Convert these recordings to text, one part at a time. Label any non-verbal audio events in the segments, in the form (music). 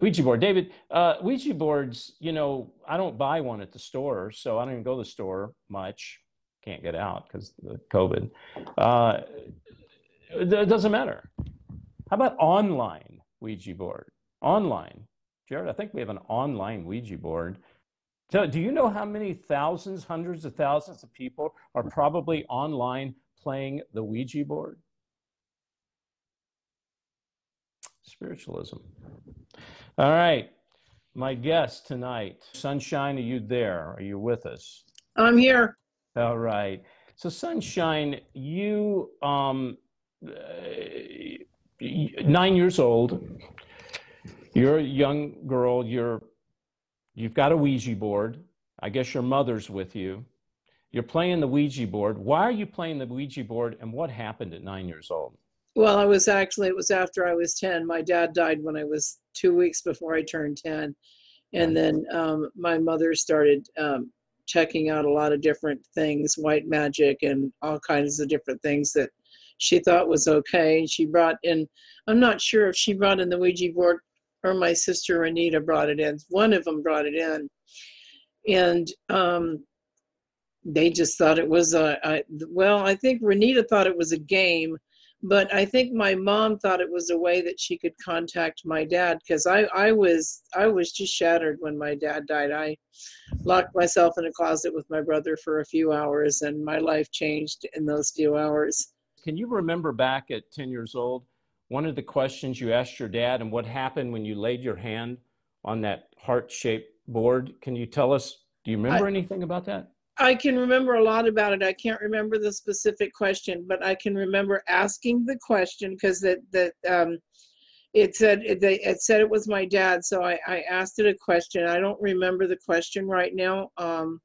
Ouija board, David. Uh, Ouija boards. You know, I don't buy one at the store, so I don't even go to the store much. Can't get out because the COVID. Uh, it doesn't matter. How about online Ouija board? Online, Jared. I think we have an online Ouija board. So, do you know how many thousands, hundreds of thousands of people are probably online playing the Ouija board? Spiritualism. All right. My guest tonight, Sunshine, are you there? Are you with us? I'm here. All right. So, Sunshine, you, um, uh, nine years old, you're a young girl, you're, you've got a Ouija board. I guess your mother's with you. You're playing the Ouija board. Why are you playing the Ouija board and what happened at nine years old? Well, I was actually, it was after I was 10. My dad died when I was two weeks before I turned 10. And then um, my mother started um, checking out a lot of different things, white magic and all kinds of different things that she thought was okay. She brought in, I'm not sure if she brought in the Ouija board or my sister Anita brought it in. One of them brought it in. And um, they just thought it was a, a, well, I think Renita thought it was a game but I think my mom thought it was a way that she could contact my dad because I, I was I was just shattered when my dad died. I locked myself in a closet with my brother for a few hours and my life changed in those few hours. Can you remember back at 10 years old one of the questions you asked your dad and what happened when you laid your hand on that heart-shaped board? Can you tell us do you remember I, anything about that? I can remember a lot about it. I can't remember the specific question, but I can remember asking the question because that that um, it said it, they, it said it was my dad, so I, I asked it a question. I don't remember the question right now, um,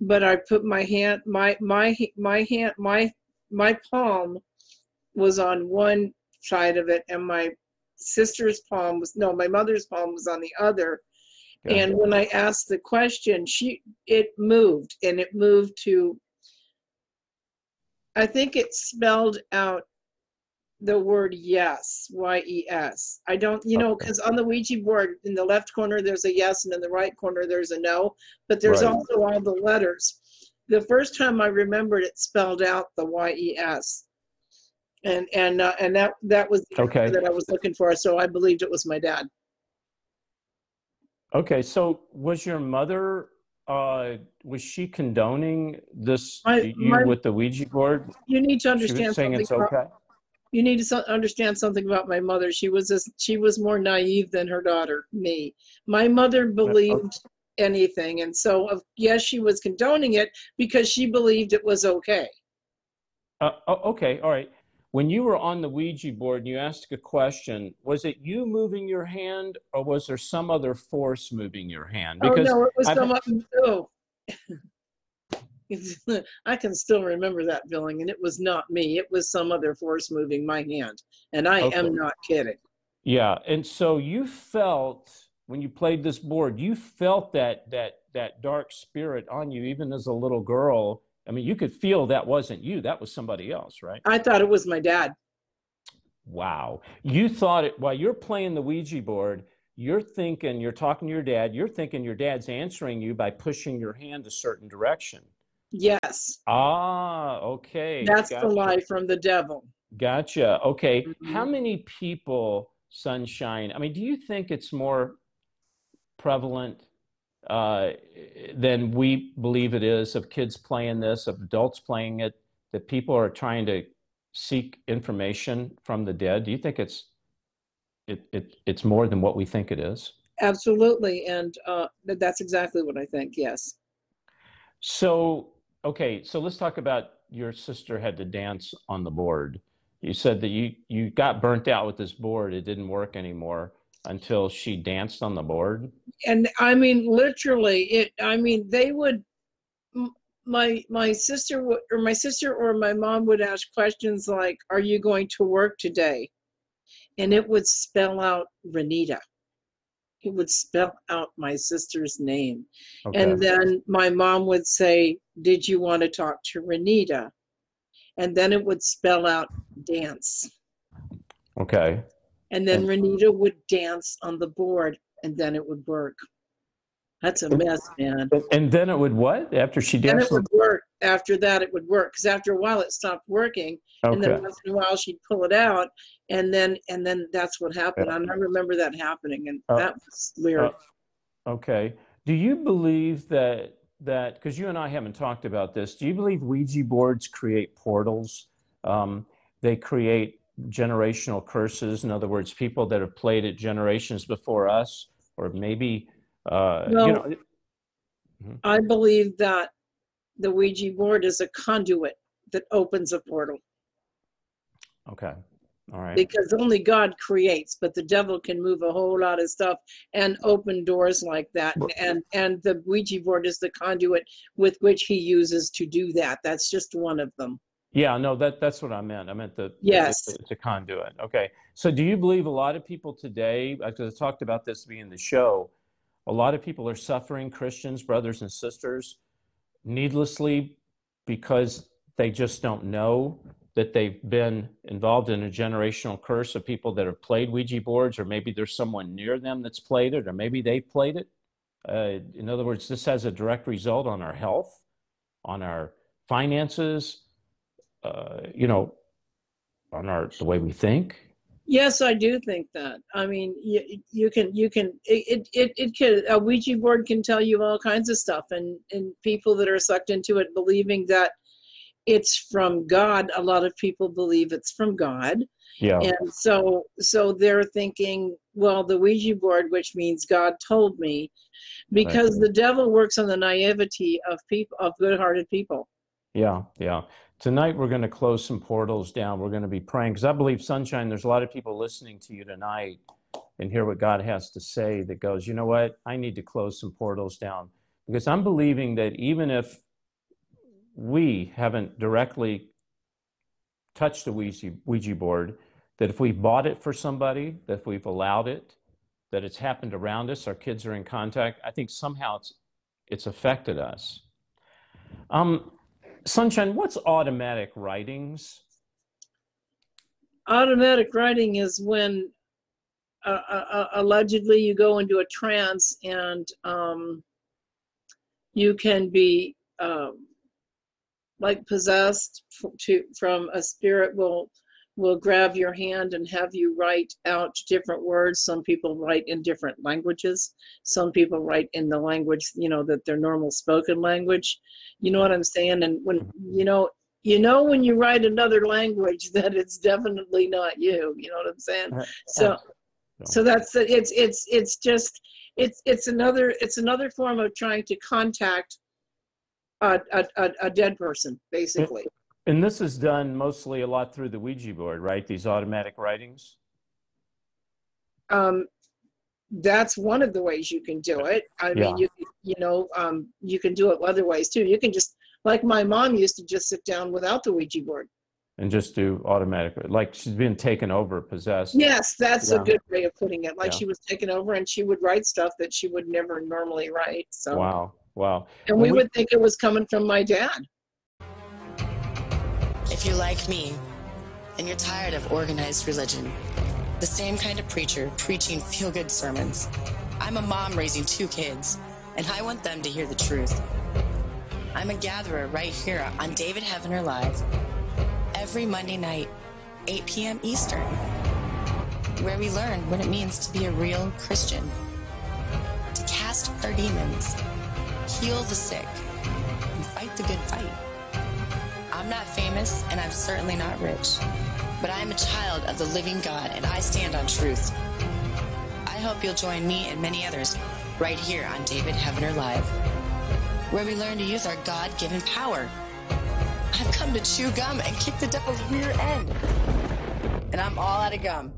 but I put my hand my my my hand my my palm was on one side of it, and my sister's palm was no, my mother's palm was on the other and when I asked the question, she it moved and it moved to I think it spelled out the word yes, Y E S. I don't, you know, because on the Ouija board, in the left corner there's a yes, and in the right corner there's a no, but there's right. also all the letters. The first time I remembered it spelled out the Y E S, and and uh, and that that was the okay. that I was looking for. So I believed it was my dad. Okay, so was your mother uh was she condoning this My- my- with the Ouija board? You need to She was understand saying something. it's about- okay. You need to understand something about my mother. She was a, she was more naive than her daughter, me. My mother believed anything, and so of, yes, she was condoning it because she believed it was okay. Uh, oh, okay, all right. When you were on the Ouija board and you asked a question, was it you moving your hand or was there some other force moving your hand? oh no, it was I've- some oh. (laughs) I can still remember that feeling, and it was not me. It was some other force moving my hand, and I Okay. am not kidding. Yeah, and so you felt when you played this board, you felt that that that dark spirit on you even as a little girl I mean, you could feel that wasn't you, that was somebody else, right? I thought it was my dad. Wow. You thought it while you're playing the Ouija board, you're thinking, you're talking to your dad, you're thinking your dad's answering you by pushing your hand a certain direction. Yes, Ah, okay. that's gotcha. the lie from the devil. Gotcha. Okay. Mhm. How many people, Sunshine? I mean, do you think it's more prevalent uh, than we believe it is of kids playing this, of adults playing it, that people are trying to seek information from the dead? Do you think it's it, it it's more than what we think it is? Absolutely, and uh, that's exactly what I think. Yes. So okay, so let's talk about your sister had to dance on the board. You said that you you got burnt out with this board; it didn't work anymore until she danced on the board. And I mean literally it I mean they would my my sister would or my sister or my mom would ask questions like are you going to work today? And it would spell out Renita. It would spell out my sister's name. Okay. and then my mom would say did you want to talk to Renita? And then it would spell out dance. Okay. And then Renita would dance on the board and then it would work. That's a mess, man. And- then it would what? After she And danced? it would work. After that, it would work. Because after a while, it stopped working. And then once in a while, she'd pull it out. And then, and then that's what happened. And I remember that happening. And Uh, that was weird. uh, Okay. Do you believe that that because you and I haven't talked about this? Do you believe Ouija boards create portals? Um, they create generational curses. In other words, people that have played it generations before us, or maybe uh, No. you know. I believe that the Ouija board is a conduit that opens a portal Okay. All right. because only God creates, but the devil can move a whole lot of stuff and open doors like that. And and the Ouija board is the conduit with which he uses to do that. That's just one of them. Yeah, no, that that's what I meant. I meant the Yes. it's, a, it's a conduit. Okay, so do you believe a lot of people today? Because I talked about this being the show, a lot of people are suffering. Christians, brothers and sisters, needlessly, because they just don't know that they've been involved in a generational curse of people that have played Ouija boards, or maybe there's someone near them that's played it, or maybe they've played it. Uh, in other words, this has a direct result on our health, on our finances, uh, you know, on our the way we think. Yes, I do think that. I mean, you, you can you can it, it it can a Ouija board can tell you all kinds of stuff, and and people that are sucked into it believing that it's from God. A lot of people believe it's from God, Yeah, and so so they're thinking, well, the Ouija board, which means God told me, because the devil works on the naivety of people of good-hearted people. yeah, yeah. Tonight we're going to close some portals down. We're going to be praying because I believe, Sunshine, there's a lot of people listening to you tonight and hear what God has to say that goes, you know what? I need to close some portals down because I'm believing that even if we haven't directly touched the Ouija, Ouija board, that if we bought it for somebody, that if we've allowed it, that it's happened around us, our kids are in contact, I think somehow it's it's affected us. Um, Sunshine, what's automatic writings? automatic writing is when uh, uh, uh, allegedly you go into a trance and um, you can be um, like possessed to from a spirit will will grab your hand and have you write out different words. Some people write in different languages. Some people write in the language you know that their normal spoken language. You know what i'm saying? And when you know you know when you write another language (laughs) that it's definitely not you. You know what i'm saying? Uh, uh, so so. that's it's it's it's just it's it's another it's another form of trying to contact a, a, a dead person basically And this is done mostly a lot through the Ouija board, right? These automatic writings. um that's one of the ways you can do it i Yeah. mean you you know um you can do it other ways too you can just like my mom used to just sit down without the ouija board and just do automatic, like she's been taken over, possessed. yes that's Yeah. a good way of putting it like Yeah. she was taken over and she would write stuff that she would never normally write so Wow, wow. and we we- would think it was coming from my dad If you're like me and you're tired of organized religion, the same kind of preacher preaching feel good sermons, I'm a mom raising two kids, and I want them to hear the truth. I'm a gatherer right here on David Heavener Live every Monday night, 8 p.m. Eastern, where we learn what it means to be a real Christian, to cast our demons, heal the sick, and fight the good fight. I'm not famous and I'm certainly not rich, but I am a child of the living God and I stand on truth. I hope you'll join me and many others right here on David Heavener Live, where we learn to use our God given power. I've come to chew gum and kick the devil's rear end, and I'm all out of gum.